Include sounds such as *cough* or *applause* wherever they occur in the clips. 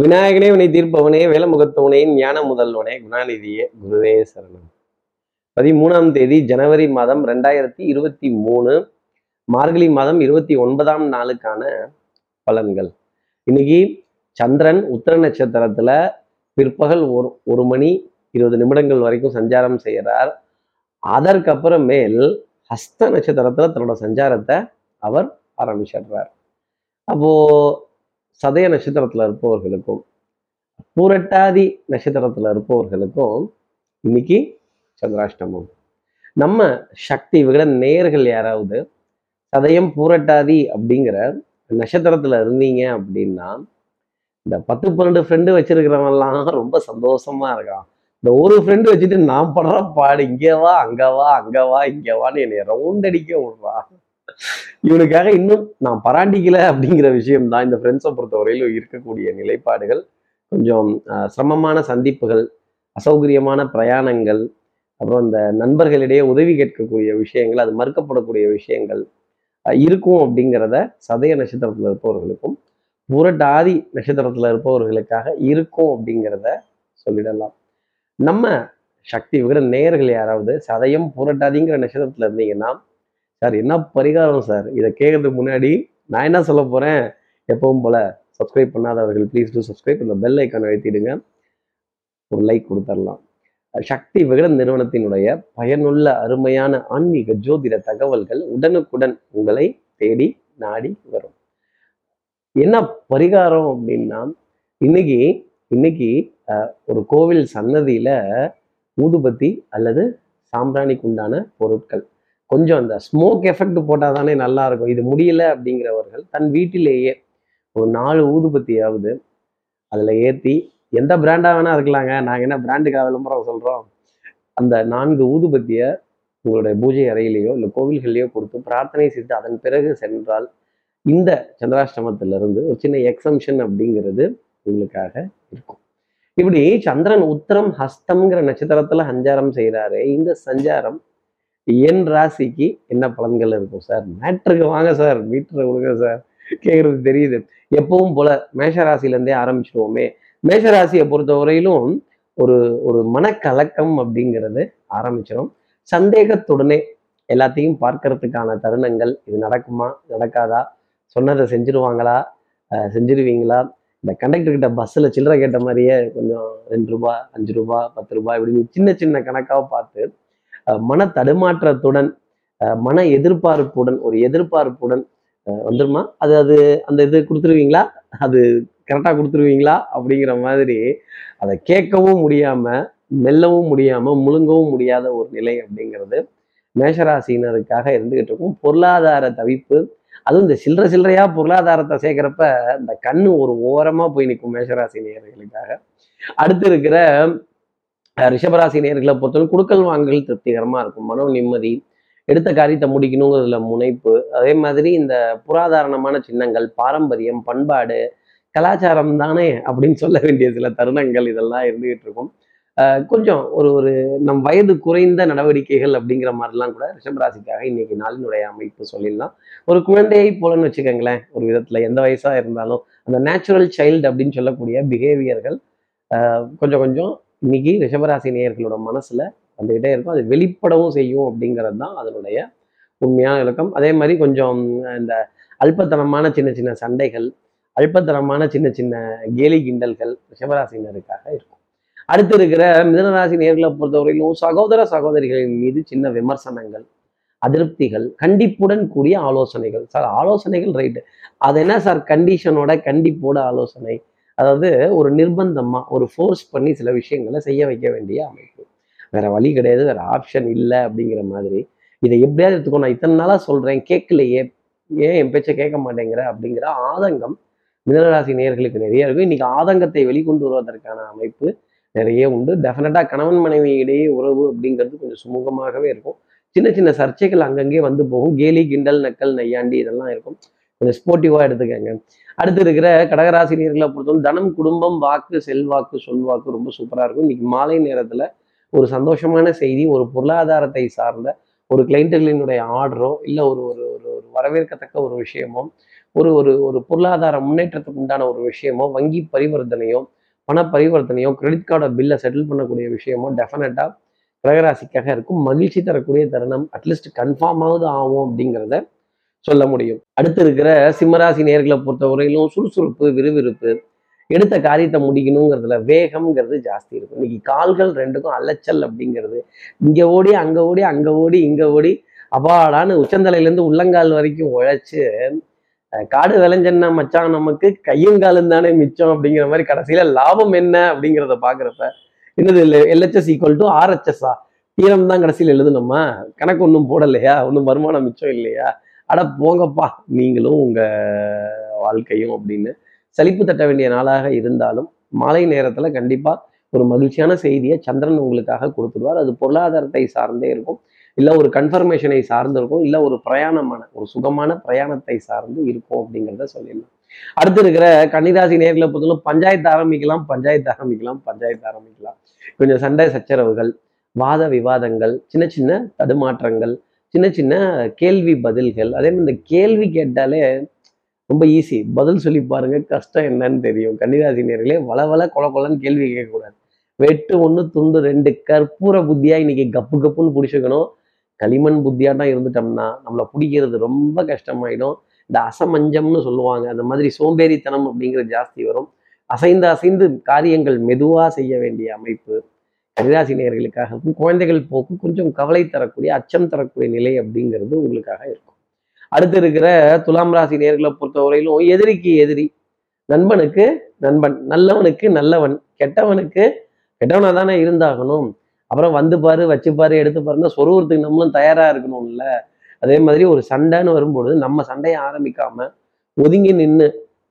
விநாயகனே வினை தீர்ப்பவனே வேலமுகத்தவனே ஞான முதல்வனே குணாநிதியே குருவே சரணம். பதிமூணாம் தேதி ஜனவரி மாதம் ரெண்டாயிரத்தி இருபத்தி மூணு மார்கழி மாதம் இருபத்தி ஒன்பதாம் நாளுக்கான பலன்கள். இன்னைக்கு சந்திரன் உத்தர நட்சத்திரத்துல பிற்பகல் ஒரு ஒரு மணி இருபது நிமிடங்கள் வரைக்கும் சஞ்சாரம் செய்கிறார். அதற்கப்புறமேல் ஹஸ்த நட்சத்திரத்துல தன்னோட சஞ்சாரத்தை அவர் ஆரம்பிச்சிடுறார். அப்போ சதய நட்சத்திரத்துல இருப்பவர்களுக்கும் பூரட்டாதி நட்சத்திரத்துல இருப்பவர்களுக்கும் இன்னைக்கு சந்திராஷ்டமம். நம்ம சக்தி விகட நேயர்கள் யாராவது சதயம் பூரட்டாதி அப்படிங்கிற நட்சத்திரத்துல இருந்தீங்க அப்படின்னா இந்த பத்து பன்னெண்டு ஃப்ரெண்டு வச்சிருக்கிறவன்லாம் ரொம்ப சந்தோஷமா இருக்கான். இந்த ஒரு ஃப்ரெண்டு வச்சுட்டு நான் படுற பாடு இங்கே வா அங்க வா அங்க வா இங்க வான்னு என்னை ரவுண்ட் அடிக்க விடுறான். இவனுக்காக இன்னும் நான் பராண்டிக்கல அப்படிங்கிற விஷயம் தான் இந்த ஃப்ரெண்ட்ஸை பொறுத்தவரையிலும் இருக்கக்கூடிய நிலைப்பாடுகள். கொஞ்சம் சிரமமான சந்திப்புகள் அசௌகரியமான பிரயாணங்கள் அப்புறம் இந்த நண்பர்களிடையே உதவி கேட்கக்கூடிய விஷயங்கள் அது மறுக்கப்படக்கூடிய விஷயங்கள் இருக்கும் அப்படிங்கிறத சதய நட்சத்திரத்தில் இருப்பவர்களுக்கும் புரட்டாதி நட்சத்திரத்தில் இருப்பவர்களுக்காக இருக்கும் அப்படிங்கிறத சொல்லிடலாம். நம்ம சக்தி விகிட நேயர்கள் யாராவது சதயம் புரட்டாதிங்கிற நட்சத்திரத்தில் இருந்தீங்கன்னா சார் என்ன பரிகாரம் சார்? இதை கேட்கறதுக்கு முன்னாடி நான் என்ன சொல்ல போறேன்? எப்பவும் போல சப்ஸ்கிரைப் பண்ணாதவர்கள் ப்ளீஸ் டூ சப்ஸ்கிரைப் இந்த பெல் ஐக்கான் அழுத்திடுங்க. ஒரு லைக் கொடுத்துடலாம் சக்தி விகடன் நிறுவனத்தினுடைய பயனுள்ள அருமையான ஆன்மீக ஜோதிட தகவல்கள் உடனுக்குடன் உங்களை தேடி நாடி வரும். என்ன பரிகாரம் அப்படின்னா இன்னைக்கு இன்னைக்கு ஒரு கோவில் சன்னதியில ஊதுபத்தி அல்லது சாம்பிராணிக்கு உண்டான பொருட்கள். கொஞ்சம் அந்த ஸ்மோக் எஃபெக்ட் போட்டால் தானே நல்லா இருக்கும் இது முடியல அப்படிங்கிறவர்கள் தன் வீட்டிலேயே ஒரு நாலு ஊதுபத்தியாவது அதில் ஏற்றி எந்த பிராண்டாக வேணா இருக்கலாங்க. நாங்கள் என்ன பிராண்டுக்காக விளம்பரம் சொல்கிறோம் அந்த நான்கு ஊதுபத்தியை உங்களுடைய பூஜை அறையிலேயோ இல்லை கோவில்கள்லையோ கொடுத்து பிரார்த்தனை செய்து அதன் பிறகு சென்றால் இந்த சந்திராஷ்டமத்திலிருந்து ஒரு சின்ன எக்ஸம்ஷன் அப்படிங்கிறது உங்களுக்காக இருக்கும். இப்படி சந்திரன் உத்தரம் ஹஸ்தம்ங்கிற நட்சத்திரத்தில் சஞ்சாரம் செய்கிறாரு இந்த சஞ்சாரம் என் ராசிக்கு என்ன பலன்கள் இருக்கும் சார் மேட்ருக்கு வாங்க சார் மீட்டரை கொடுங்க சார் கேட்குறது தெரியுது. எப்பவும் போல மேஷ ராசிலேருந்தே ஆரம்பிச்சிடுவோமே மேஷ ராசியை பொறுத்தவரையிலும் ஒரு ஒரு மனக்கலக்கம் அப்படிங்கிறது ஆரம்பிச்சிடும் சந்தேகத்துடனே எல்லாத்தையும் பார்க்கறதுக்கான தருணங்கள் இது நடக்குமா நடக்காதா சொன்னதை செஞ்சிருவாங்களா செஞ்சிருவீங்களா? இந்த கண்டக்டர் கிட்ட பஸ்ஸில் சில்லறை கேட்ட மாதிரியே கொஞ்சம் ரெண்டு ரூபா அஞ்சு ரூபா பத்து ரூபாய் இப்படின்னு சின்ன சின்ன கணக்காக பார்த்து மன தடுமாற்றத்துடன் மன எதிர்பார்ப்புடன் ஒரு எதிர்பார்ப்புடன் வந்துருமா? அது அது அந்த இது கொடுத்துருவீங்களா? அது கரெக்டாக கொடுத்துருவீங்களா? அப்படிங்கிற மாதிரி அதை கேட்கவும் முடியாம மெல்லவும் முடியாமல் முழுங்கவும் முடியாத ஒரு நிலை அப்படிங்கிறது மேஷராசினருக்காக இருந்துகிட்டு இருக்கும். பொருளாதார தவிப்பு அதுவும் இந்த சில்லறை சில்லறையா பொருளாதாரத்தை சேர்க்குறப்ப இந்த கண்ணு ஒரு ஓரமா போய் நிற்கும் மேஷராசி நேயர்களுக்காக. அடுத்து இருக்கிற ரிஷபராசி நேர்களை பொறுத்தவரை குடுக்கல் வாங்கல் திருப்திகரமாக இருக்கும். மன நிம்மதி எடுத்த காரியத்தை முடிக்கணுங்கிறதுல முனைப்பு. அதே மாதிரி இந்த புராதாரணமான சின்னங்கள் பாரம்பரியம் பண்பாடு கலாச்சாரம் தானே அப்படின்னு சொல்ல வேண்டிய சில தருணங்கள் இதெல்லாம் இருந்துகிட்டு இருக்கும். கொஞ்சம் ஒரு ஒரு நம் வயது குறைந்த நடவடிக்கைகள் அப்படிங்கிற மாதிரிலாம் கூட ரிஷபராசிக்காக இன்னைக்கு நாளினுடைய அமைப்பு சொல்லிடலாம். ஒரு குழந்தையை போலன்னு வச்சுக்கோங்களேன் ஒரு விதத்துல எந்த வயசா இருந்தாலும் அந்த நேச்சுரல் சைல்டு அப்படின்னு சொல்லக்கூடிய பிஹேவியர்கள் கொஞ்சம் கொஞ்சம் இன்னைக்கு ரிஷபராசி நேயர்களோட மனசுல வந்துகிட்டே இருக்கும். அது வெளிப்படவும் செய்யும் அப்படிங்கிறது தான் அதனுடைய உண்மையான இலக்கம் அதே மாதிரி கொஞ்சம் இந்த அல்பத்தனமான சின்ன சின்ன சண்டைகள் அல்பத்தனமான சின்ன சின்ன கேலி கிண்டல்கள் ரிஷபராசினருக்காக இருக்கும். அடுத்து இருக்கிற மிதனராசி நேர்களை பொறுத்தவரையிலும் சகோதர சகோதரிகளின் மீது சின்ன விமர்சனங்கள் அதிருப்திகள் கண்டிப்புடன் கூடிய ஆலோசனைகள். சார் ஆலோசனைகள் ரைட்டு அது என்ன சார்? கண்டிஷனோட கண்டிப்போட ஆலோசனை. அதாவது ஒரு நிர்பந்தமா ஒரு ஃபோர்ஸ் பண்ணி சில விஷயங்களை செய்ய வைக்க வேண்டிய அமைப்பு. வேற வழி கிடையாது வேற ஆப்ஷன் இல்லை அப்படிங்கிற மாதிரி. இதை எப்படியாவது எடுத்துக்கோ நான் இத்தனை நாளாக சொல்றேன் கேட்கலையே. ஏன் என் பேச்சை கேட்க மாட்டேங்கிற அப்படிங்கிற ஆதங்கம் மிதனராசி நேர்களுக்கு நிறைய இருக்கும். இன்னைக்கு ஆதங்கத்தை வெளிக்கொண்டு வருவதற்கான அமைப்பு நிறைய உண்டு. டெஃபினட்டாக கணவன் மனைவி இடையே உறவு அப்படிங்கிறது கொஞ்சம் சுமூகமாகவே இருக்கும். சின்ன சின்ன சர்ச்சைகள் அங்கங்கே வந்து போகும். கேலி கிண்டல் நக்கல் நையாண்டி இதெல்லாம் இருக்கும். கொஞ்சம் ஸ்போர்ட்டிவா எடுத்துக்கங்க. அடுத்து இருக்கிற கடகராசி பொறுத்தவரை தனம் குடும்பம் வாக்கு செல்வாக்கு சொல்வாக்கு ரொம்ப சூப்பரா இருக்கும். இன்னைக்கு மாலை நேரத்துல ஒரு சந்தோஷமான செய்தி ஒரு பொருளாதாரத்தை சார்ந்த ஒரு கிளைண்ட்டுகளினுடைய ஆர்டரோ இல்லை ஒரு ஒரு ஒரு ஒரு வரவேற்கத்தக்க ஒரு விஷயமோ ஒரு ஒரு ஒரு பொருளாதார முன்னேற்றத்துக்கு உண்டான ஒரு விஷயமோ வங்கி பரிவர்த்தனையோ பண பரிவர்த்தனையோ கிரெடிட் கார்டை பில்லை செட்டில் பண்ணக்கூடிய விஷயமோ டெஃபினட்டாக கடகராசிக்காக இருக்கும். மகிழ்ச்சி தரக்கூடிய தருணம் அட்லீஸ்ட் கன்ஃபார்மாவது ஆகும் அப்படிங்கிறத சொல்ல முடியும். அடுத்து இருக்கிற சிம்மராசி நேர்களை பொறுத்தவரையிலும் சுறுசுறுப்பு விறுவிறுப்பு எடுத்த காரியத்தை முடிக்கணுங்கிறதுல வேகம்ங்கிறது ஜாஸ்தி இருக்கும். இன்னைக்கு கால்கள் ரெண்டுக்கும் அலைச்சல் அப்படிங்கிறது. இங்க ஓடி அங்க ஓடி அங்க ஓடி இங்க ஓடி அப்பாடான்னு உச்சந்தலையிலேருந்து உள்ளங்கால் வரைக்கும் உழைச்சு காடு விளைஞ்சன்னா மச்சான் நமக்கு கையும் காலும் தானே மிச்சம் அப்படிங்கிற மாதிரி கடைசியில லாபம் என்ன அப்படிங்கிறத பாக்குறப்ப என்னது எல்ஹெச்எஸ் ஈக்குவல் டு ஆர்ஹெச்எஸ்ஆ? தீரம் தான் கடைசியில் எழுதணுமா? கணக்கு ஒன்றும் போடலையா? ஒன்றும் வருமானம் மிச்சம் இல்லையா? அட போங்கப்பா. நீங்களும் உங்க வாழ்க்கையும் அப்படின்னு சலிப்பு தட்ட வேண்டிய நாளாக இருந்தாலும் மாலை நேரத்துல கண்டிப்பா ஒரு மகிழ்ச்சியான செய்தியை சந்திரன் உங்களுக்காக கொடுத்துடுவார். அது பொருளாதாரத்தை சார்ந்தே இருக்கும். இல்லை ஒரு கன்ஃபர்மேஷனை சார்ந்து இருக்கும். இல்லை ஒரு பிரயாணமான ஒரு சுகமான பிரயாணத்தை சார்ந்து இருக்கும் அப்படிங்கிறத சொல்லிடலாம். அடுத்து இருக்கிற கன்னிராசி நேர்களை பொறுத்தவரை பஞ்சாயத்து ஆரம்பிக்கலாம் பஞ்சாயத்து ஆரம்பிக்கலாம் பஞ்சாயத்து ஆரம்பிக்கலாம். கொஞ்சம் சண்டை சச்சரவுகள் வாத விவாதங்கள் சின்ன சின்ன தடுமாற்றங்கள் சின்ன சின்ன கேள்வி பதில்கள். அதே மாதிரி இந்த கேள்வி கேட்டாலே ரொம்ப ஈஸி பதில் சொல்லி பாருங்க கஷ்டம் என்னன்னு தெரியும். கன்னிராசி நேர்களே வள வள கொல கொலன்னு கேள்வி கேட்கக்கூடாது. வெட்டு ஒன்று துண்டு ரெண்டு கற்பூர புத்தியா இன்னைக்கு கப்பு கப்புன்னு பிடிச்சிக்கணும். களிமண் புத்தியாட்டம் இருந்துட்டோம்னா நம்மளை பிடிக்கிறது ரொம்ப கஷ்டமாயிடும். இந்த அசமஞ்சம்னு சொல்லுவாங்க அந்த மாதிரி சோம்பேறித்தனம் அப்படிங்கிறது ஜாஸ்தி வரும். அசைந்து அசைந்து காரியங்கள் மெதுவாக செய்ய வேண்டிய அமைப்பு. ரிராசி நேர்களுக்காகவும் குழந்தைகள் போக்கு கொஞ்சம் கவலை தரக்கூடிய அச்சம் தரக்கூடிய நிலை அப்படிங்கிறது உங்களுக்காக இருக்கும். அடுத்து இருக்கிற துலாம் ராசி நேர்களை பொறுத்தவரையிலும் எதிரிக்கு எதிரி. நண்பனுக்கு நண்பன் நல்லவனுக்கு நல்லவன் கெட்டவனுக்கு கெட்டவனா தானே இருந்தாகணும். அப்புறம் வந்து பாரு வச்சு பாரு எடுத்து பாருன்னா சொருவத்துக்கு நம்மளும் தயாரா இருக்கணும்ல. அதே மாதிரி ஒரு சண்டைன்னு வரும்பொழுது நம்ம சண்டையை ஆரம்பிக்காம ஒதுங்கி நின்று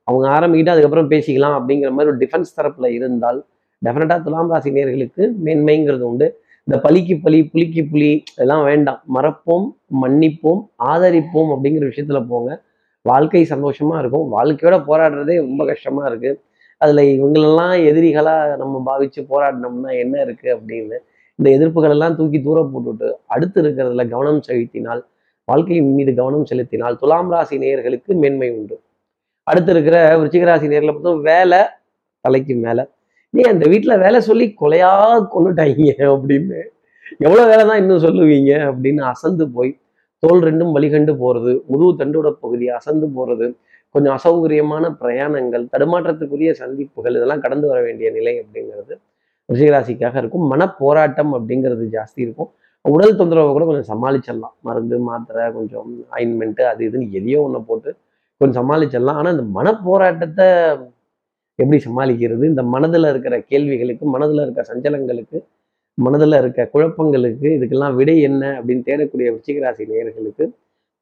அவங்க ஆரம்பிக்கிட்டு அதுக்கப்புறம் பேசிக்கலாம் அப்படிங்கிற மாதிரி ஒரு டிஃபென்ஸ் தரப்புல இருந்தால் டெஃபினட்டாக துலாம் ராசி நேர்களுக்கு மேன்மைங்கிறது உண்டு. இந்த பலிக்கு பலி புலிக்கு புலி இதெல்லாம் வேண்டாம். மறப்போம் மன்னிப்போம் ஆதரிப்போம் அப்படிங்கிற விஷயத்துல போங்க. வாழ்க்கை சந்தோஷமா இருக்கும். வாழ்க்கையோட போராடுறதே ரொம்ப கஷ்டமா இருக்கு. அதுல இவங்களெல்லாம் எதிரிகளா நம்ம பாவிச்சு போராடினோம்னா என்ன இருக்கு அப்படின்னு இந்த எதிர்ப்புகள் எல்லாம் தூக்கி தூர போட்டுவிட்டு அடுத்து இருக்கிறதுல கவனம் செலுத்தினால் வாழ்க்கையின் மீது கவனம் செலுத்தினால் துலாம் ராசி நேயர்களுக்கு மேன்மை உண்டு. அடுத்து இருக்கிற விருச்சிக ராசி நேர்களை பார்த்தோம் வேலை தலைக்கு மேலே. நீ அந்த வீட்டில் வேலை சொல்லி கொலையா கொண்டுட்டாங்க அப்படின்னு. எவ்வளோ வேலை தான் இன்னும் சொல்லுவீங்க அப்படின்னு அசந்து போய் தோல் ரெண்டும் வழிகண்டு போறது முதுகு தண்டோட பகுதி அசந்து போறது கொஞ்சம் அசௌகரியமான பிரயாணங்கள் தடுமாற்றத்துக்குரிய சந்திப்புகள் இதெல்லாம் கடந்து வர வேண்டிய நிலை அப்படிங்கிறது ரிஷிகராசிக்காக இருக்கும். மன போராட்டம் அப்படிங்கிறது ஜாஸ்தி இருக்கும். உடல் தொந்தரவை கூட கொஞ்சம் சமாளிச்சிடலாம். மருந்து மாத்திரை கொஞ்சம் ஆயின்மெண்ட்டு அது இதுன்னு எதையோ ஒன்று போட்டு கொஞ்சம் சமாளிச்சிடலாம். ஆனால் இந்த மன போராட்டத்தை எப்படி சமாளிக்கிறது? இந்த மனதில் இருக்கிற கேள்விகளுக்கு மனதில் இருக்க சஞ்சலங்களுக்கு மனதில் இருக்க குழப்பங்களுக்கு இதுக்கெல்லாம் விடை என்ன அப்படின்னு தேடக்கூடிய உச்சிகராசி நேயர்களுக்கு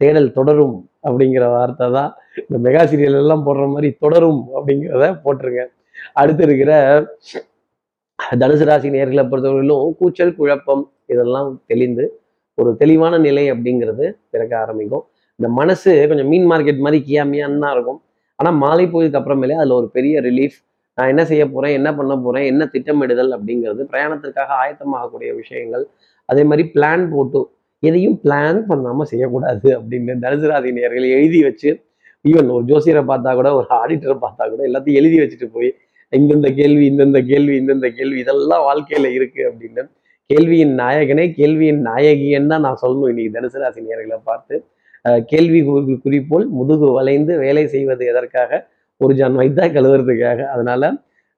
தேடல் தொடரும் அப்படிங்கிற வார்த்தை தான். இந்த மெகா சீரியல் எல்லாம் போடுற மாதிரி தொடரும் அப்படிங்கிறத போட்டிருங்க. அடுத்து இருக்கிற தனுசு ராசி நேர்களை பொறுத்தவரையிலும் கூச்சல் குழப்பம் இதெல்லாம் தெளிந்து ஒரு தெளிவான நிலை அப்படிங்கிறது பிறக்க ஆரம்பிக்கும். இந்த மனசு கொஞ்சம் மீன் மார்க்கெட் மாதிரி கியாமியான்னு தான் இருக்கும். ஆனால் மாலை போயதுக்கு அப்புறமேலே அதில் ஒரு பெரிய ரிலீஃப் நான் என்ன செய்ய போகிறேன் என்ன பண்ண போகிறேன் என்ன திட்டமிடுதல் அப்படிங்கிறது பிரயாணத்திற்காக ஆயத்தமாகக்கூடிய விஷயங்கள். அதே மாதிரி பிளான் போட்டு எதையும் பிளான் பண்ணாமல் செய்யக்கூடாது அப்படின்னு தனுசு ராசி எழுதி வச்சு ஈவன் ஒரு ஜோசியரை பார்த்தா கூட ஒரு ஆடிட்டரை பார்த்தா கூட எல்லாத்தையும் எழுதி வச்சுட்டு போய் இந்தந்த கேள்வி இந்தந்த கேள்வி இந்தந்த கேள்வி இதெல்லாம் வாழ்க்கையில் இருக்குது அப்படின்னு கேள்வியின் நாயகனே கேள்வியின் நாயகியன்னு தான் நான் சொல்லணும். இன்னைக்கு தனுசு ராசி நேர்களை பார்த்து கேள்வி குறிப்போல் முதுகு வளைந்து வேலை செய்வது எதற்காக? ஒரு ஜான் வைத்தா கழுவுறதுக்காக. அதனால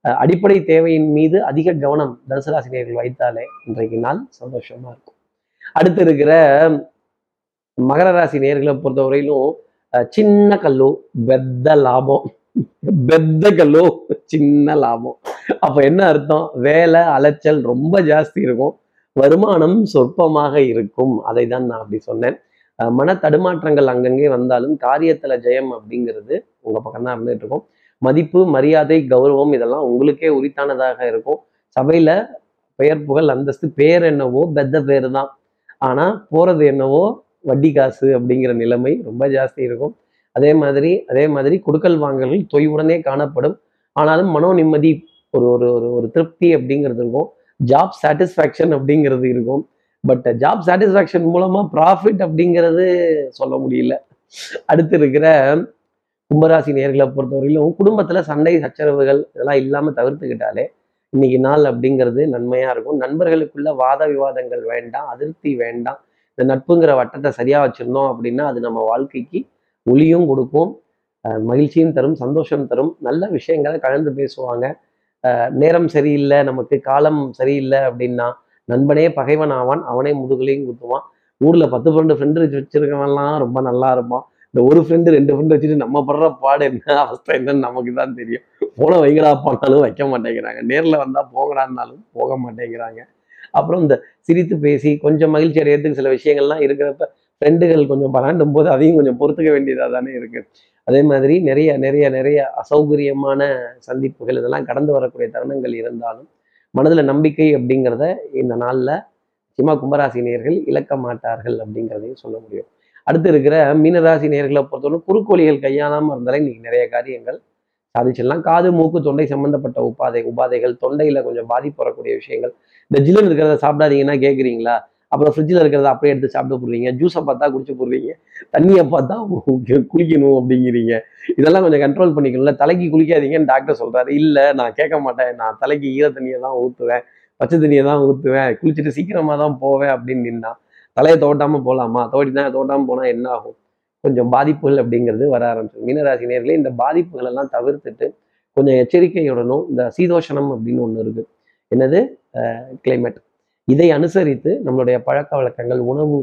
அடிப்படை தேவையின் மீது அதிக கவனம் தனுசராசினியர்கள் வைத்தாலே இன்றைக்கு நாள் சந்தோஷமா இருக்கும். அடுத்து இருக்கிற மகர ராசி நேர்களை பொறுத்தவரையிலும் சின்ன கல்லு பெத்த லாபம். பெத்த கல்லு சின்ன லாபம். அப்ப என்ன அர்த்தம்? வேலை அலைச்சல் ரொம்ப ஜாஸ்தி இருக்கும். வருமானம் சொற்பமாக இருக்கும். அதை தான் நான் அப்படி சொன்னேன். மன தடுமாற்றங்கள் அங்கங்கே வந்தாலும் காரியத்துல ஜெயம் அப்படிங்கிறது உங்க பக்கம் தான் இருந்துட்டு இருக்கும். மதிப்பு மரியாதை கௌரவம் இதெல்லாம் உங்களுக்கே உரித்தானதாக இருக்கும். சபையில பெயர் புகழ் அந்தஸ்து பேர் என்னவோ பெத்த பேர் தான். ஆனா போறது என்னவோ வட்டி காசு அப்படிங்கிற நிலைமை ரொம்ப ஜாஸ்தி இருக்கும். அதே மாதிரி அதே மாதிரி கொடுக்கல் வாங்கல்கள் தொய்வுடனே காணப்படும். ஆனாலும் மனோ நிம்மதி ஒரு ஒரு ஒரு ஒரு திருப்தி அப்படிங்கிறது இருக்கும். ஜாப் சாட்டிஸ்ஃபேக்ஷன் அப்படிங்கிறது இருக்கும். பட் ஜாப் சாட்டிஸ்ஃபேக்ஷன் மூலமாக ப்ராஃபிட் அப்படிங்கிறது சொல்ல முடியல. அடுத்து இருக்கிற கும்பராசி நேர்களை பொறுத்தவரையிலும் குடும்பத்தில் சண்டை சச்சரவுகள் இதெல்லாம் இல்லாமல் தவிர்த்துக்கிட்டாலே இன்னைக்கு நாள் அப்படிங்கிறது நன்மையாக இருக்கும். நண்பர்களுக்குள்ள வாத விவாதங்கள் வேண்டாம் அதிருப்தி வேண்டாம். இந்த நட்புங்கிற வட்டத்தை சரியாக வச்சுருந்தோம் அப்படின்னா அது நம்ம வாழ்க்கைக்கு ஒளியும் கொடுக்கும். மகிழ்ச்சியும் தரும் சந்தோஷம் தரும். நல்ல விஷயங்களை கலந்து பேசுவாங்க. நேரம் சரியில்லை நமக்கு காலம் சரியில்லை அப்படின்னா நண்பனே பகைவன் ஆவான் அவனே முதுகுலையும் குத்துவான். ஊர்ல பத்து பன்னெண்டு ஃப்ரெண்டு வச்சிருக்கவன்லாம் ரொம்ப நல்லா இருப்பான். இந்த ஒரு ஃப்ரெண்டு ரெண்டு ஃப்ரெண்டு வச்சுட்டு நம்ம படுற பாடு என்ன அவஸ்தை என்னன்னு நமக்கு தான் தெரியும். போன வைங்களா போனாலும் வைக்க மாட்டேங்கிறாங்க. நேர்ல வந்தா போங்கடான்னாலும் போக மாட்டேங்கிறாங்க. அப்புறம் இந்த சிரித்து பேசி கொஞ்சம் மகிழ்ச்சி அடையிறதுக்கு சில விஷயங்கள்லாம் இருக்கிறப்ப ஃப்ரெண்டுகள் கொஞ்சம் பலாண்டும் போது அதையும் கொஞ்சம் பொறுத்துக்க வேண்டியதாக தானே இருக்கு. அதே மாதிரி நிறைய நிறைய நிறைய அசௌகரியமான சந்திப்புகள் இதெல்லாம் கடந்து வரக்கூடிய தருணங்கள் இருந்தாலும் மனதில் நம்பிக்கை அப்படிங்கிறத இந்த நாளில் சிம்மா கும்பராசி நேர்கள் இழக்க மாட்டார்கள் அப்படிங்கிறதையும் சொல்ல முடியும். அடுத்து இருக்கிற மீனராசி நேர்களை பொறுத்தவரை குறுக்கோழிகள் கையாளாமல் இருந்தாலே இன்னைக்கு நிறைய காரியங்கள் சாதிச்சிடலாம். காது மூக்கு தொண்டை சம்பந்தப்பட்ட உபாதை உபாதைகள் தொண்டையில் கொஞ்சம் பாதிப்பு வரக்கூடிய விஷயங்கள். இந்த ஜில்லுன்னு இருக்கிறத சாப்பிடாதீங்கன்னா கேட்குறீங்களா அப்புறம் ஃப்ரிட்ஜில் இருக்கிறத அப்படியே எடுத்து சாப்பிட்டு போடுறீங்க. ஜூஸை பார்த்தா குடிச்சு போடுறீங்க. தண்ணியை பார்த்தா *laughs* குளிக்கணும் அப்படிங்கிறீங்க. இதெல்லாம் கொஞ்சம் கண்ட்ரோல் பண்ணிக்கணும்ல. தலைக்கு குளிக்காதீங்கன்னு டாக்டர் சொல்கிறாரு இல்லை நான் கேட்க மாட்டேன். நான் தலைக்கு ஈர தண்ணியை தான் ஊற்றுவேன் பச்சை தண்ணியை தான் ஊற்றுவேன் குளிச்சுட்டு சீக்கிரமாக தான் போவேன் அப்படின்னு நின்னா தலையை தோட்டாமல் போகலாமா தோட்டினா தோட்டாமல் போனால் என்ன ஆகும்? கொஞ்சம் பாதிப்புகள் அப்படிங்கிறது வர ஆரம்பிச்சிடும். மீனராசி நேர்களே இந்த பாதிப்புகள் எல்லாம் தவிர்த்துட்டு கொஞ்சம் எச்சரிக்கையுடனும் இந்த சீதோஷணம் அப்படின்னு ஒன்று இருக்குது என்னது? கிளைமேட் இதை அனுசரித்து நம்மளுடைய பழக்க வழக்கங்கள் உணவு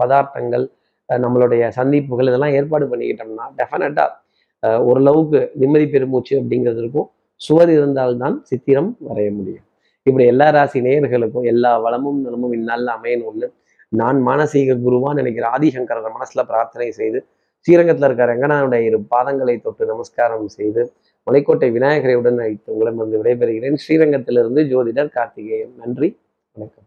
பதார்த்தங்கள் நம்மளுடைய சந்திப்புகள் இதெல்லாம் ஏற்பாடு பண்ணிக்கிட்டோம்னா டெஃபினட்டாக ஓரளவுக்கு நிம்மதி பெருமூச்சு அப்படிங்கிறது இருக்கும். சுவர் இருந்தால்தான் சித்திரம் வரைய முடியும். இப்படி எல்லா ராசி நேயர்களுக்கும் எல்லா வளமும் நலமும் இந்நாளில் அமையணும்னு நான் மானசீக குருவா நினைக்கிற ஆதிசங்கரன் மனசுல பிரார்த்தனை செய்து ஸ்ரீரங்கத்தில் இருக்கிற ரங்கநாதனுடைய இரு பாதங்களை தொட்டு நமஸ்காரம் செய்து மலைக்கோட்டை விநாயகரை உடன் அழைத்து உங்களிடம் வந்து விடைபெறுகிறேன். ஸ்ரீரங்கத்திலிருந்து ஜோதிடர் கார்த்திகேயன். நன்றி. வணக்கம்